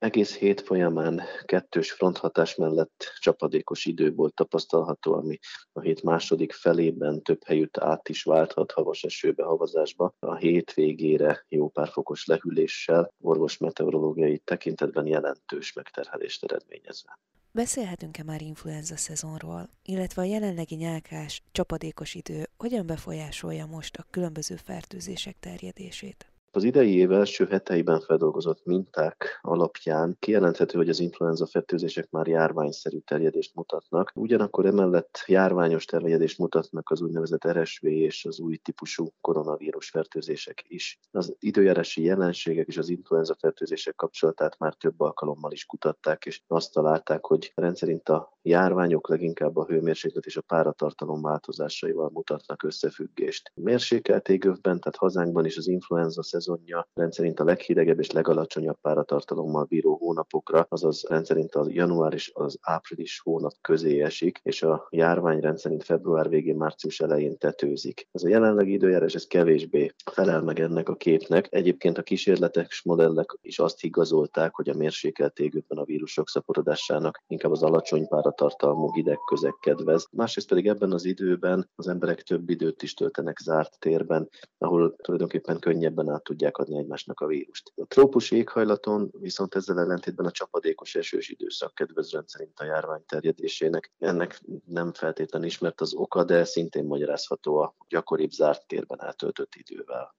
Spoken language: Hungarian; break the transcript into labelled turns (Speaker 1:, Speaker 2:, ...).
Speaker 1: Egész hét folyamán kettős fronthatás mellett csapadékos idő volt tapasztalható, ami a hét második felében több helyütt át is válthat havas esőbe, havazásba. A hét végére jó pár lehűléssel, orvos meteorológiai tekintetben jelentős megterhelést eredményezve.
Speaker 2: Beszélhetünk-e már influenza szezonról, illetve a jelenlegi nyálkás, csapadékos idő hogyan befolyásolja most a különböző fertőzések terjedését?
Speaker 1: Az idei év első heteiben feldolgozott minták alapján kijelenthető, hogy az influenza fertőzések már járványszerű terjedést mutatnak. Ugyanakkor emellett járványos terjedést mutatnak az úgynevezett RSV és az új típusú koronavírus fertőzések is. Az időjárási jelenségek és az influenza fertőzések kapcsolatát már több alkalommal is kutatták, és azt találták, hogy rendszerint a járványok leginkább a hőmérséklet és a páratartalom változásaival mutatnak összefüggést. Mérsékelt égövben, tehát hazánkban is az influenza szezonja rendszerint a leghidegebb és legalacsonyabb páratartalommal bíró hónapokra, azaz rendszerint a január és az április hónap közé esik, és a járvány rendszerint február végén, március elején tetőzik. Ez a jelenlegi időjárás ez kevésbé felel meg ennek a képnek. Egyébként a kísérletes modellek is azt igazolták, hogy a mérsékelt égőben a vírusok szaporodásának inkább az alacsony páratartalmú hideg közeg kedvez. Másrészt pedig ebben az időben az emberek több időt is töltenek zárt térben, ahol tulajdonképpen könnyebben át tudják adni egymásnak a vírust. A trópusi éghajlaton viszont ezzel ellentétben a csapadékos esős időszak kedvez rendszerint a járvány terjedésének. Ennek nem feltétlenül ismert az oka, de szintén magyarázható a gyakoribb zárt térben eltöltött idővel.